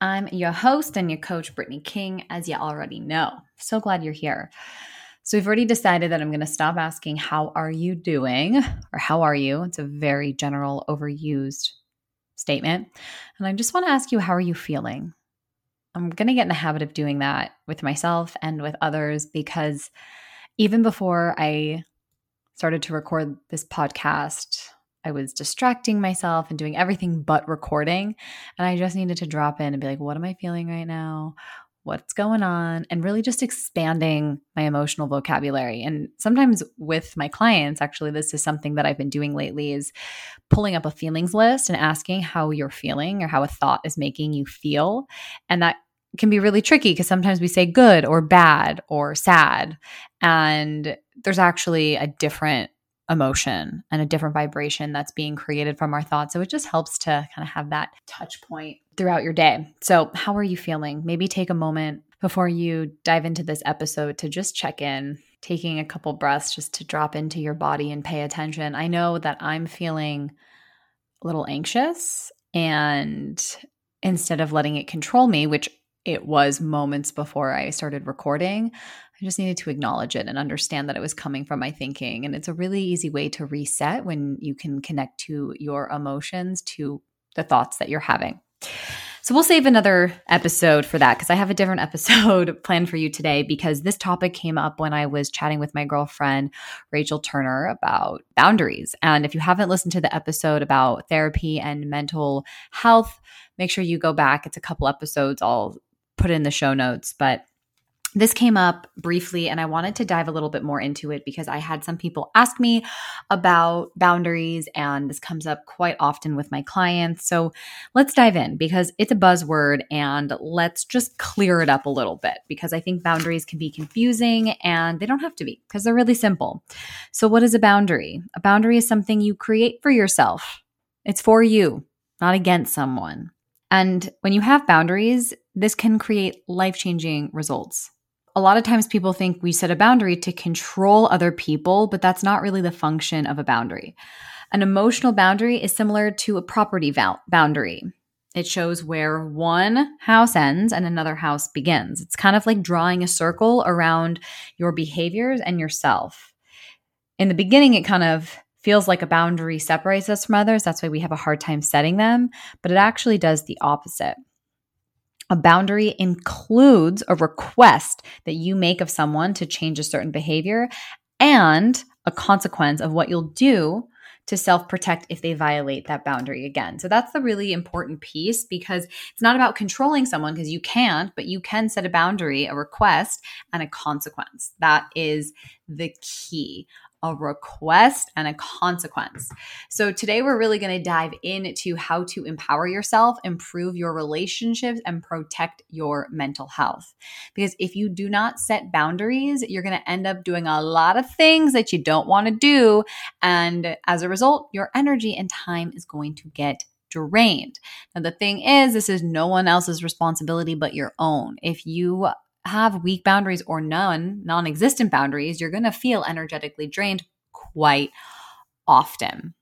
I'm your host and your coach, Brittany King, as you already know. So glad you're here. So, we've already decided that I'm going to stop asking, How are you doing? or How are you? It's a very general, overused statement. And I just want to ask you, How are you feeling? I'm going to get in the habit of doing that with myself and with others because even before I started to record this podcast, I was distracting myself and doing everything but recording. And I just needed to drop in and be like, what am I feeling right now? What's going on? And really just expanding my emotional vocabulary. And sometimes with my clients, actually, this is something that I've been doing lately is pulling up a feelings list and asking how you're feeling or how a thought is making you feel. And that can be really tricky because sometimes we say good or bad or sad. And there's actually a different emotion and a different vibration that's being created from our thoughts. So it just helps to kind of have that touch point throughout your day. So, how are you feeling? Maybe take a moment before you dive into this episode to just check in, taking a couple breaths just to drop into your body and pay attention. I know that I'm feeling a little anxious and instead of letting it control me, which it was moments before I started recording. I just needed to acknowledge it and understand that it was coming from my thinking. And it's a really easy way to reset when you can connect to your emotions, to the thoughts that you're having. So we'll save another episode for that because I have a different episode planned for you today because this topic came up when I was chatting with my girlfriend, Rachel Turner, about boundaries. And if you haven't listened to the episode about therapy and mental health, make sure you go back. It's a couple episodes. I'll put in the show notes, but this came up briefly and I wanted to dive a little bit more into it because I had some people ask me about boundaries and this comes up quite often with my clients. So let's dive in because it's a buzzword and let's just clear it up a little bit because I think boundaries can be confusing and they don't have to be because they're really simple. So, what is a boundary? A boundary is something you create for yourself, it's for you, not against someone. And when you have boundaries, this can create life changing results. A lot of times people think we set a boundary to control other people, but that's not really the function of a boundary. An emotional boundary is similar to a property boundary. It shows where one house ends and another house begins. It's kind of like drawing a circle around your behaviors and yourself. In the beginning, it kind of feels like a boundary separates us from others. That's why we have a hard time setting them, but it actually does the opposite. A boundary includes a request that you make of someone to change a certain behavior and a consequence of what you'll do to self protect if they violate that boundary again. So that's the really important piece because it's not about controlling someone because you can't, but you can set a boundary, a request, and a consequence. That is the key a request and a consequence. So, today we're really going to dive into how to empower yourself, improve your relationships, and protect your mental health. Because if you do not set boundaries, you're going to end up doing a lot of things that you don't want to do. And as a result, your energy and time is going to get drained. Now, the thing is, this is no one else's responsibility but your own. If you have weak boundaries or none, non existent boundaries, you're going to feel energetically drained quite often.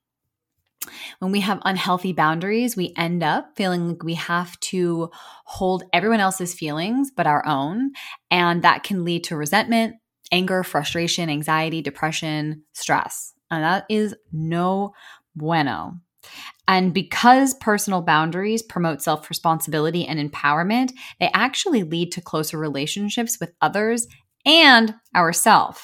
When we have unhealthy boundaries, we end up feeling like we have to hold everyone else's feelings but our own. And that can lead to resentment, anger, frustration, anxiety, depression, stress. And that is no bueno. And because personal boundaries promote self responsibility and empowerment, they actually lead to closer relationships with others and ourselves.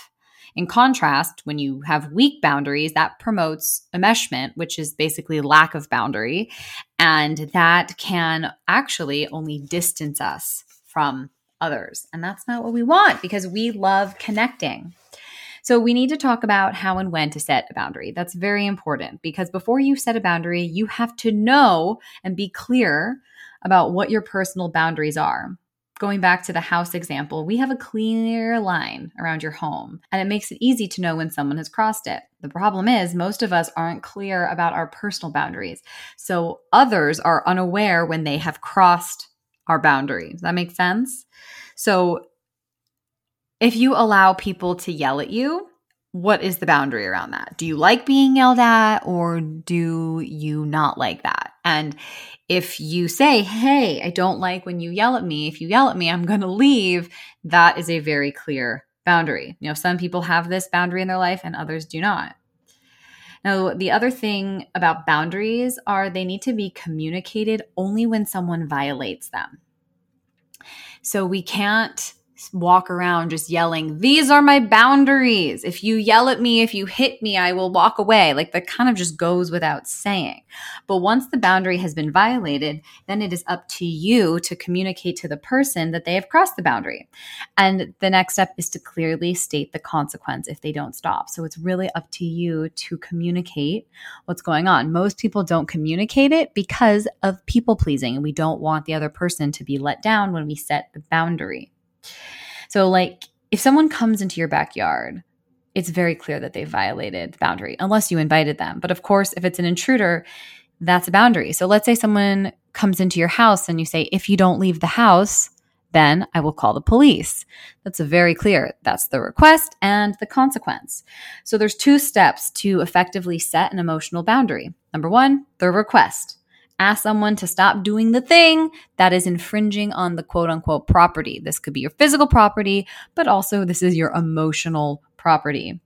In contrast, when you have weak boundaries, that promotes enmeshment, which is basically lack of boundary. And that can actually only distance us from others. And that's not what we want because we love connecting. So we need to talk about how and when to set a boundary. That's very important because before you set a boundary, you have to know and be clear about what your personal boundaries are. Going back to the house example, we have a clear line around your home, and it makes it easy to know when someone has crossed it. The problem is, most of us aren't clear about our personal boundaries. So others are unaware when they have crossed our boundaries. That makes sense? So if you allow people to yell at you, what is the boundary around that? Do you like being yelled at or do you not like that? And if you say, Hey, I don't like when you yell at me, if you yell at me, I'm going to leave, that is a very clear boundary. You know, some people have this boundary in their life and others do not. Now, the other thing about boundaries are they need to be communicated only when someone violates them. So we can't walk around just yelling, These are my boundaries. If you yell at me, if you hit me, I will walk away. Like that kind of just goes without saying. But once the boundary has been violated, then it is up to you to communicate to the person that they have crossed the boundary. And the next step is to clearly state the consequence if they don't stop. So it's really up to you to communicate what's going on. Most people don't communicate it because of people pleasing, we don't want the other person to be let down when we set the boundary. So, like, if someone comes into your backyard, it's very clear that they violated the boundary, unless you invited them. But of course, if it's an intruder, that's a boundary. So let's say someone comes into your house and you say, if you don't leave the house, then I will call the police. That's very clear. That's the request and the consequence. So there's two steps to effectively set an emotional boundary. Number one, the request ask someone to stop doing the thing that is infringing on the quote unquote property. This could be your physical property, but also this is your emotional property.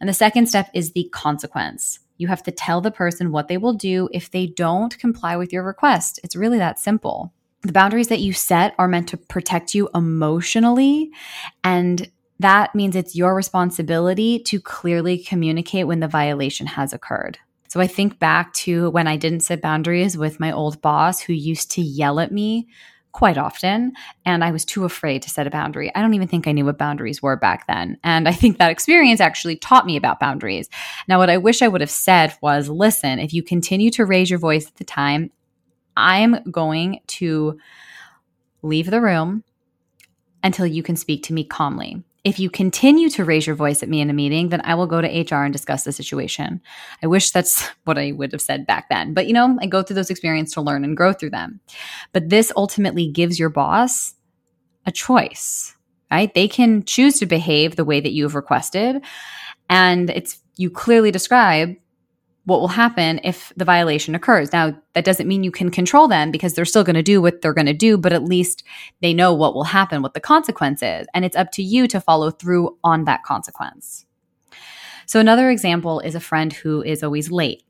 And the second step is the consequence. You have to tell the person what they will do if they don't comply with your request. It's really that simple. The boundaries that you set are meant to protect you emotionally and that means it's your responsibility to clearly communicate when the violation has occurred. So I think back to when I didn't set boundaries with my old boss who used to yell at me quite often and I was too afraid to set a boundary. I don't even think I knew what boundaries were back then. And I think that experience actually taught me about boundaries. Now what I wish I would have said was listen, if you continue to raise your voice at the time, I'm going to leave the room until you can speak to me calmly. If you continue to raise your voice at me in a meeting, then I will go to HR and discuss the situation. I wish that's what I would have said back then. But you know, I go through those experiences to learn and grow through them. But this ultimately gives your boss a choice, right? They can choose to behave the way that you have requested. And it's you clearly describe what will happen if the violation occurs. Now, that doesn't mean you can control them because they're still going to do what they're going to do, but at least they know what will happen, what the consequence is. And it's up to you to follow through on that consequence. So, another example is a friend who is always late.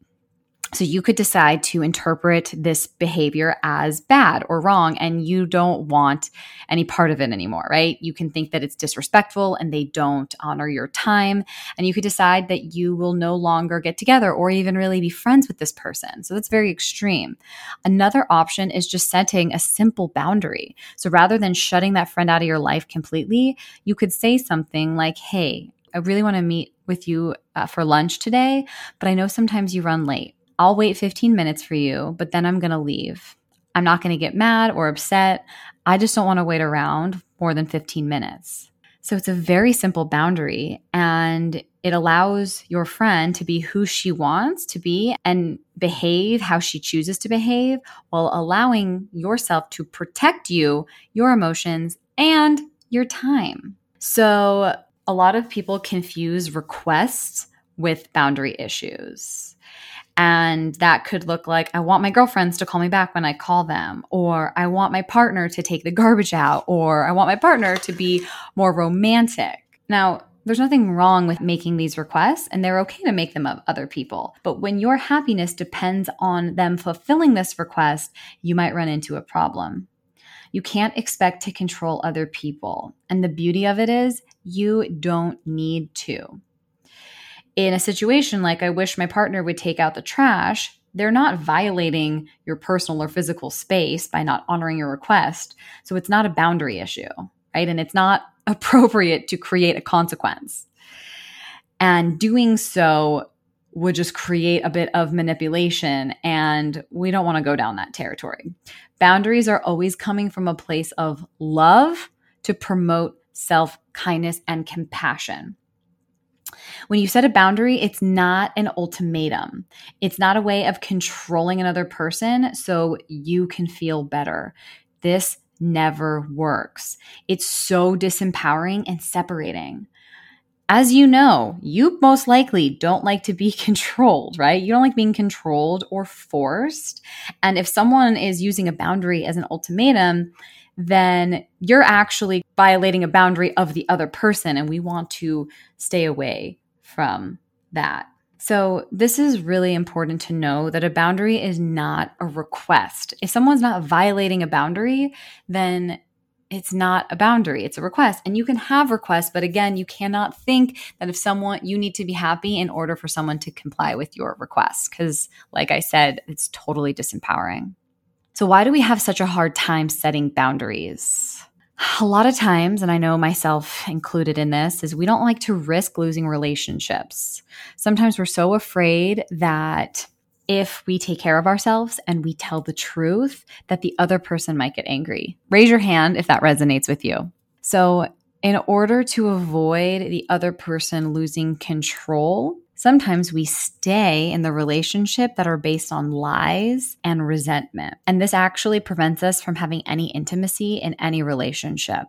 So you could decide to interpret this behavior as bad or wrong, and you don't want any part of it anymore, right? You can think that it's disrespectful and they don't honor your time. And you could decide that you will no longer get together or even really be friends with this person. So that's very extreme. Another option is just setting a simple boundary. So rather than shutting that friend out of your life completely, you could say something like, Hey, I really want to meet with you uh, for lunch today, but I know sometimes you run late I'll wait 15 minutes for you, but then I'm going to leave. I'm not going to get mad or upset. I just don't want to wait around more than 15 minutes. So it's a very simple boundary and it allows your friend to be who she wants to be and behave how she chooses to behave while allowing yourself to protect you, your emotions, and your time. So a lot of people confuse requests with boundary issues. And that could look like I want my girlfriends to call me back when I call them, or I want my partner to take the garbage out, or I want my partner to be more romantic. Now, there's nothing wrong with making these requests, and they're okay to make them of other people. But when your happiness depends on them fulfilling this request, you might run into a problem. You can't expect to control other people. And the beauty of it is, you don't need to in a situation like I wish my partner would take out the trash, they're not violating your personal or physical space by not honoring your request. So it's not a boundary issue, right? And it's not appropriate to create a consequence. And doing so would just create a bit of manipulation. And we don't want to go down that territory. Boundaries are always coming from a place of love to promote self kindness and compassion. When you set a boundary, it's not an ultimatum. It's not a way of controlling another person so you can feel better. This never works. It's so disempowering and separating. As you know, you most likely don't like to be controlled, right? You don't like being controlled or forced. And if someone is using a boundary as an ultimatum, then you're actually violating a boundary of the other person. And we want to stay away from that. So, this is really important to know that a boundary is not a request. If someone's not violating a boundary, then it's not a boundary, it's a request. And you can have requests, but again, you cannot think that if someone, you need to be happy in order for someone to comply with your request. Because, like I said, it's totally disempowering. So, why do we have such a hard time setting boundaries? A lot of times, and I know myself included in this, is we don't like to risk losing relationships. Sometimes we're so afraid that if we take care of ourselves and we tell the truth, that the other person might get angry. Raise your hand if that resonates with you. So, in order to avoid the other person losing control, Sometimes we stay in the relationship that are based on lies and resentment. And this actually prevents us from having any intimacy in any relationship.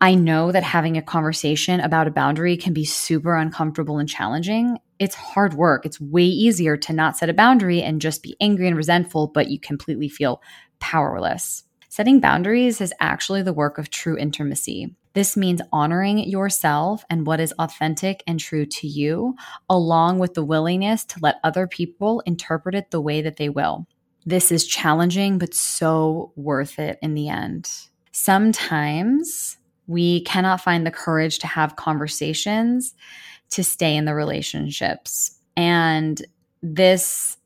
I know that having a conversation about a boundary can be super uncomfortable and challenging. It's hard work. It's way easier to not set a boundary and just be angry and resentful, but you completely feel powerless. Setting boundaries is actually the work of true intimacy. This means honoring yourself and what is authentic and true to you, along with the willingness to let other people interpret it the way that they will. This is challenging, but so worth it in the end. Sometimes we cannot find the courage to have conversations to stay in the relationships. And this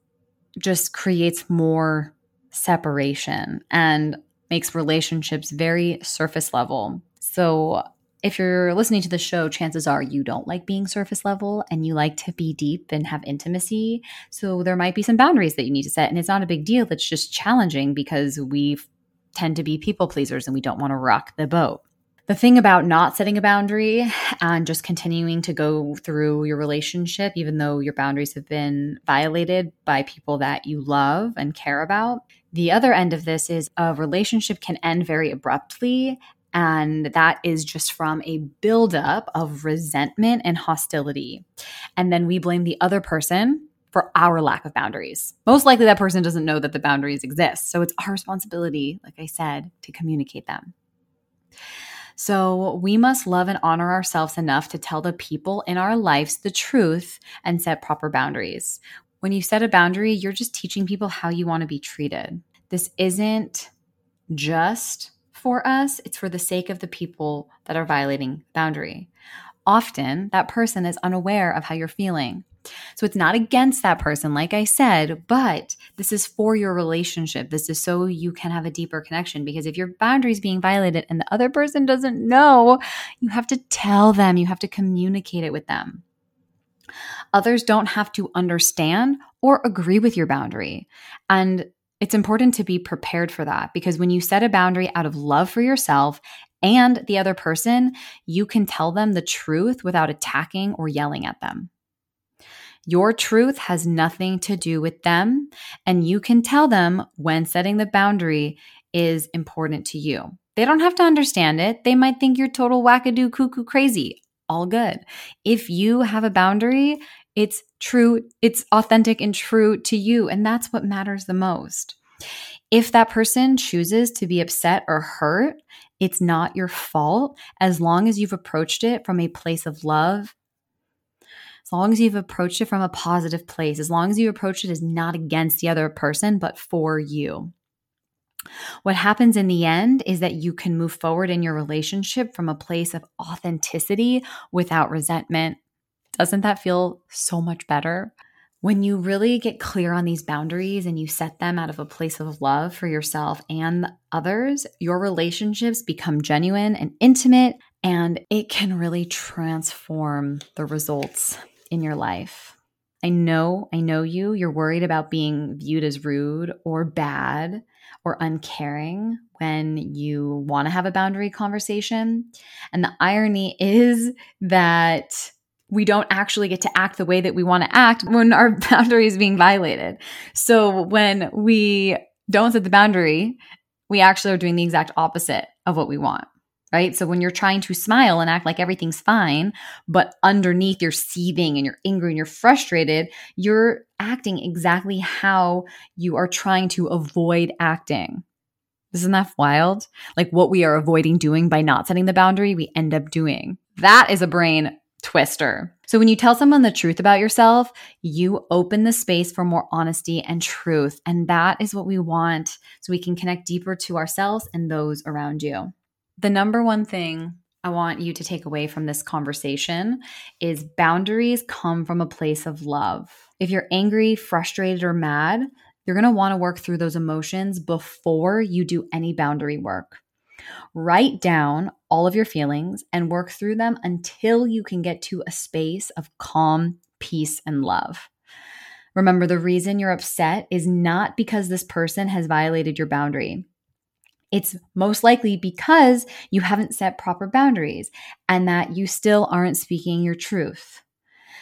just creates more separation and makes relationships very surface level. So, if you're listening to the show, chances are you don't like being surface level and you like to be deep and have intimacy. So, there might be some boundaries that you need to set. And it's not a big deal. It's just challenging because we tend to be people pleasers and we don't want to rock the boat. The thing about not setting a boundary and just continuing to go through your relationship, even though your boundaries have been violated by people that you love and care about, the other end of this is a relationship can end very abruptly. And that is just from a buildup of resentment and hostility. And then we blame the other person for our lack of boundaries. Most likely, that person doesn't know that the boundaries exist. So it's our responsibility, like I said, to communicate them. So we must love and honor ourselves enough to tell the people in our lives the truth and set proper boundaries. When you set a boundary, you're just teaching people how you want to be treated. This isn't just for us, it's for the sake of the people that are violating boundary. Often, that person is unaware of how you're feeling. So it's not against that person, like I said, but this is for your relationship. This is so you can have a deeper connection. Because if your boundary is being violated and the other person doesn't know, you have to tell them, you have to communicate it with them. Others don't have to understand or agree with your boundary. And it's important to be prepared for that because when you set a boundary out of love for yourself and the other person, you can tell them the truth without attacking or yelling at them. Your truth has nothing to do with them, and you can tell them when setting the boundary is important to you. They don't have to understand it. They might think you're total wackadoo cuckoo crazy. All good. If you have a boundary, it's true, it's authentic and true to you. And that's what matters the most. If that person chooses to be upset or hurt, it's not your fault as long as you've approached it from a place of love. Long as you've approached it from a positive place, as long as you approach it as not against the other person, but for you. What happens in the end is that you can move forward in your relationship from a place of authenticity without resentment, doesn't that feel so much better? When you really get clear on these boundaries and you set them out of a place of love for yourself and others, your relationships become genuine and intimate, and it can really transform the results in your life. I know, I know you. You're worried about being viewed as rude or bad or uncaring when you want to have a boundary conversation. And the irony is that we don't actually get to act the way that we want to act when our boundary is being violated. So when we don't set the boundary, we actually are doing the exact opposite of what we want right? So when you're trying to smile and act like everything's fine, but underneath you're seething and you're angry and you're frustrated, you're acting exactly how you are trying to avoid acting. Isn't that wild? Like what we are avoiding doing by not setting the boundary, we end up doing. That is a brain twister. So when you tell someone the truth about yourself, you open the space for more honesty and truth. And that is what we want so we can connect deeper to ourselves and those around you. The number one thing I want you to take away from this conversation is boundaries come from a place of love. If you're angry, frustrated, or mad, you're going to want to work through those emotions before you do any boundary work. Write down all of your feelings and work through them until you can get to a space of calm, peace, and love. Remember, the reason you're upset is not because this person has violated your boundary. It's most likely because you haven't set proper boundaries and that you still aren't speaking your truth.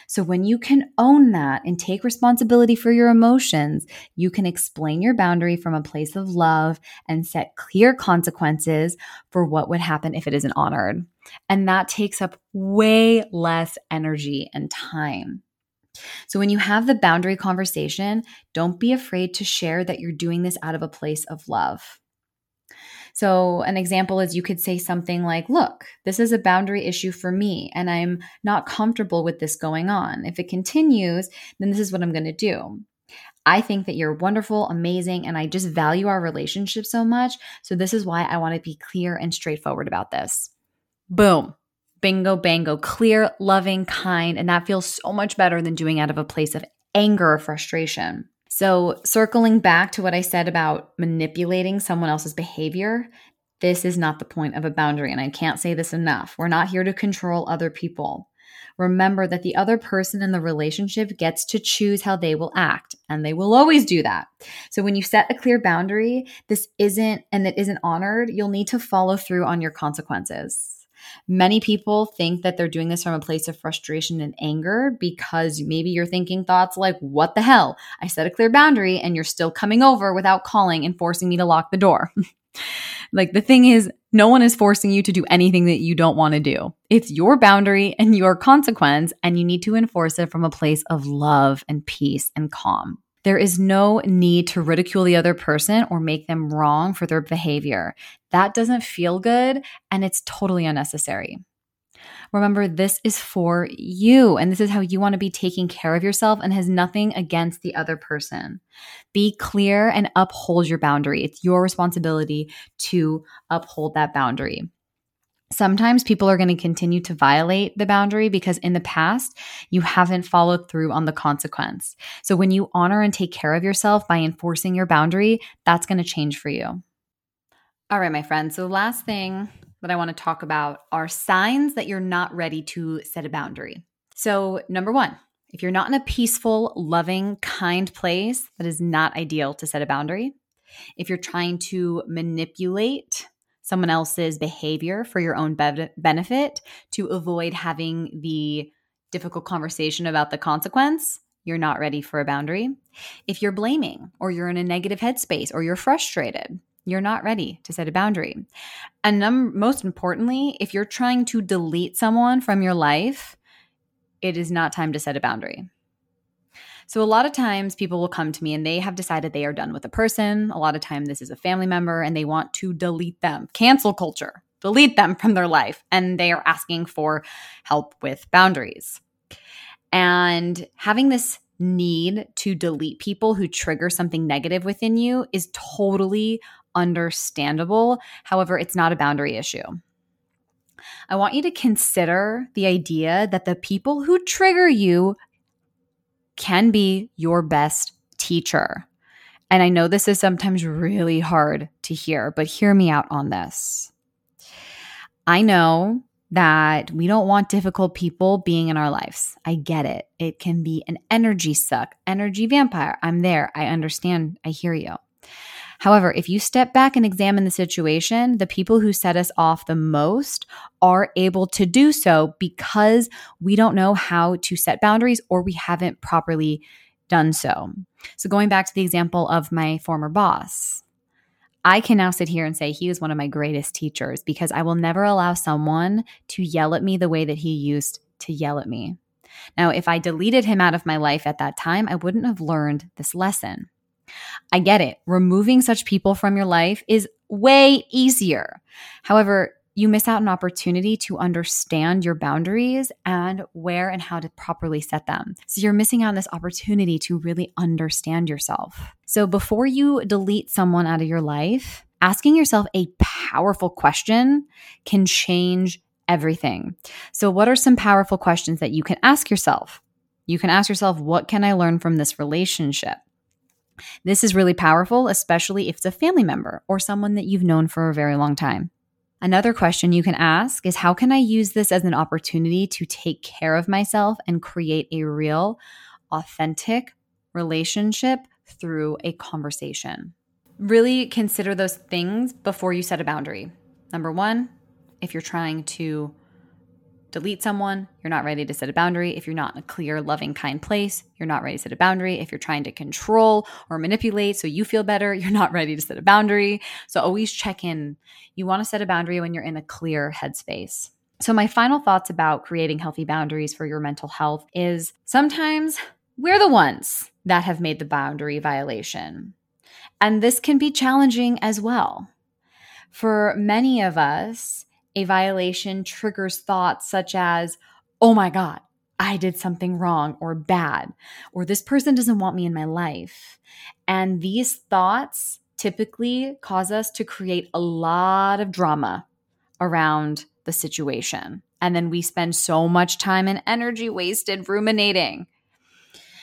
So, when you can own that and take responsibility for your emotions, you can explain your boundary from a place of love and set clear consequences for what would happen if it isn't honored. And that takes up way less energy and time. So, when you have the boundary conversation, don't be afraid to share that you're doing this out of a place of love. So, an example is you could say something like, Look, this is a boundary issue for me, and I'm not comfortable with this going on. If it continues, then this is what I'm going to do. I think that you're wonderful, amazing, and I just value our relationship so much. So, this is why I want to be clear and straightforward about this. Boom. Bingo, bango, clear, loving, kind. And that feels so much better than doing out of a place of anger or frustration. So, circling back to what I said about manipulating someone else's behavior, this is not the point of a boundary. And I can't say this enough. We're not here to control other people. Remember that the other person in the relationship gets to choose how they will act, and they will always do that. So, when you set a clear boundary, this isn't and it isn't honored, you'll need to follow through on your consequences. Many people think that they're doing this from a place of frustration and anger because maybe you're thinking thoughts like, What the hell? I set a clear boundary and you're still coming over without calling and forcing me to lock the door. like the thing is, no one is forcing you to do anything that you don't want to do. It's your boundary and your consequence, and you need to enforce it from a place of love and peace and calm. There is no need to ridicule the other person or make them wrong for their behavior. That doesn't feel good and it's totally unnecessary. Remember, this is for you, and this is how you want to be taking care of yourself and has nothing against the other person. Be clear and uphold your boundary. It's your responsibility to uphold that boundary. Sometimes people are going to continue to violate the boundary because in the past you haven't followed through on the consequence. So when you honor and take care of yourself by enforcing your boundary, that's going to change for you. All right, my friends. So, last thing that I want to talk about are signs that you're not ready to set a boundary. So, number one, if you're not in a peaceful, loving, kind place, that is not ideal to set a boundary. If you're trying to manipulate someone else's behavior for your own be- benefit to avoid having the difficult conversation about the consequence, you're not ready for a boundary. If you're blaming or you're in a negative headspace or you're frustrated, you're not ready to set a boundary. And num- most importantly, if you're trying to delete someone from your life, it is not time to set a boundary. So a lot of times people will come to me and they have decided they are done with a person. A lot of time this is a family member and they want to delete them. Cancel culture. Delete them from their life and they are asking for help with boundaries. And having this need to delete people who trigger something negative within you is totally understandable. However, it's not a boundary issue. I want you to consider the idea that the people who trigger you can be your best teacher. And I know this is sometimes really hard to hear, but hear me out on this. I know that we don't want difficult people being in our lives. I get it. It can be an energy suck, energy vampire. I'm there. I understand. I hear you. However, if you step back and examine the situation, the people who set us off the most are able to do so because we don't know how to set boundaries or we haven't properly done so. So, going back to the example of my former boss, I can now sit here and say he was one of my greatest teachers because I will never allow someone to yell at me the way that he used to yell at me. Now, if I deleted him out of my life at that time, I wouldn't have learned this lesson. I get it. Removing such people from your life is way easier. However, you miss out an opportunity to understand your boundaries and where and how to properly set them. So you're missing out on this opportunity to really understand yourself. So before you delete someone out of your life, asking yourself a powerful question can change everything. So, what are some powerful questions that you can ask yourself? You can ask yourself, what can I learn from this relationship? This is really powerful, especially if it's a family member or someone that you've known for a very long time. Another question you can ask is How can I use this as an opportunity to take care of myself and create a real, authentic relationship through a conversation? Really consider those things before you set a boundary. Number one, if you're trying to delete someone, you're not ready to set a boundary. If you're not in a clear, loving, kind place, you're not ready to set a boundary. If you're trying to control or manipulate so you feel better, you're not ready to set a boundary. So always check in. You want to set a boundary when you're in a clear headspace. So, my final thoughts about creating healthy boundaries for your mental health is sometimes we're the ones that have made the boundary violation. And this can be challenging as well. For many of us, a violation triggers thoughts such as, oh my God, I did something wrong or bad, or this person doesn't want me in my life. And these thoughts typically cause us to create a lot of drama around the situation. And then we spend so much time and energy wasted ruminating.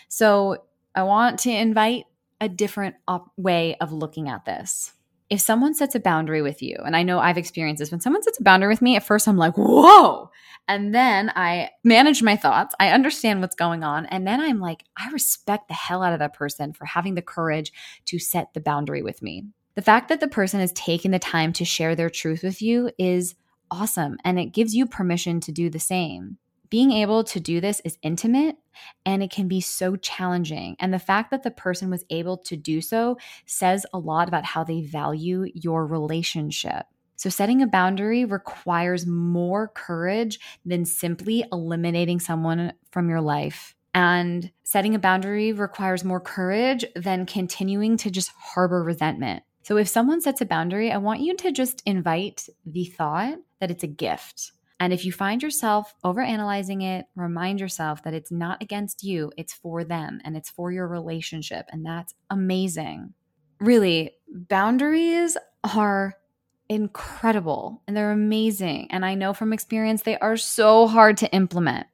So, I want to invite a different op- way of looking at this if someone sets a boundary with you, and I know I've experienced this, when someone sets a boundary with me, at first I'm like, whoa. And then I manage my thoughts. I understand what's going on. And then I'm like, I respect the hell out of that person for having the courage to set the boundary with me. The fact that the person is taking the time to share their truth with you is awesome. And it gives you permission to do the same being able to do this is intimate and it can be so challenging. And the fact that the person was able to do so says a lot about how they value your relationship. So, setting a boundary requires more courage than simply eliminating someone from your life. And setting a boundary requires more courage than continuing to just harbor resentment. So, if someone sets a boundary, I want you to just invite the thought that it's a gift and if you find yourself overanalyzing it, remind yourself that it's not against you, it's for them and it's for your relationship. And that's amazing. Really, boundaries are incredible and they're amazing. And I know from experience, they are so hard to implement.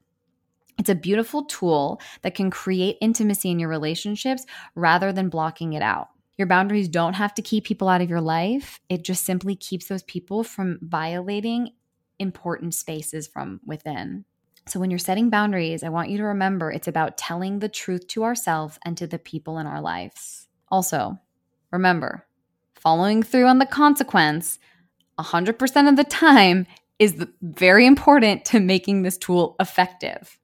It's a beautiful tool that can create intimacy in your relationships rather than blocking it out. Your boundaries don't have to keep people out of your life. It just simply keeps those people from violating important spaces from within. So, when you're setting boundaries, I want you to remember it's about telling the truth to ourselves and to the people in our lives. Also, remember, following through on the consequence 100% of the time is very important to making this tool effective.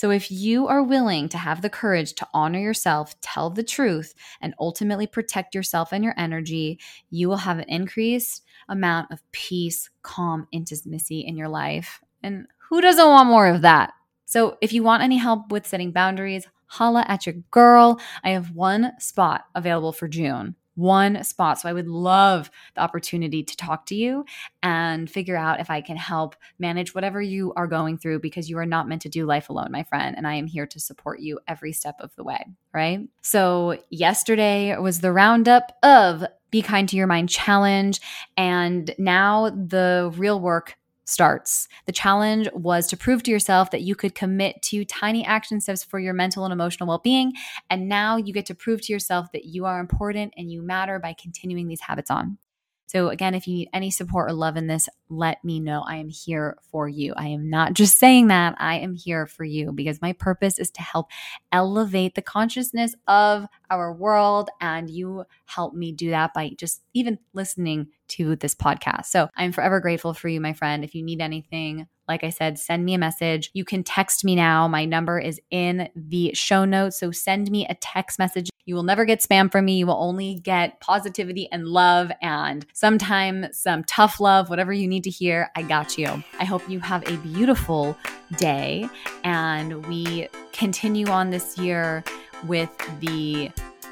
So, if you are willing to have the courage to honor yourself, tell the truth, and ultimately protect yourself and your energy, you will have an increased amount of peace, calm, intimacy in your life. And who doesn't want more of that? So, if you want any help with setting boundaries, holla at your girl. I have one spot available for June. One spot. So I would love the opportunity to talk to you and figure out if I can help manage whatever you are going through because you are not meant to do life alone, my friend. And I am here to support you every step of the way. Right. So yesterday was the roundup of be Kind to Your Mind challenge. And now the real work starts. The challenge was to prove to yourself that you could commit to tiny action steps for your mental and emotional well being. And now you get to prove to yourself that you are important and you matter by continuing these habits on. So, again, if you need any support or love in this, let me know. I am here for you. I am not just saying that, I am here for you because my purpose is to help elevate the consciousness of our world. And you help me do that by just even listening to this podcast. So I'm forever grateful for you, my friend. If you need anything, like I said, send me a message. You can text me now. My number is in the show notes. So send me a text message. You will never get spam from me. You will only get positivity and love and sometimes some tough love, whatever you need to hear. I got you. I hope you have a beautiful day and we continue on this year with the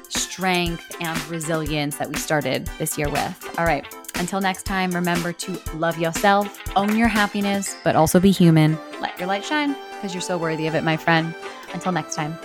strength and resilience that we started this year with. All right. Until next time, remember to love yourself, own your happiness, but also be human. Let your light shine because you're so worthy of it, my friend. Until next time.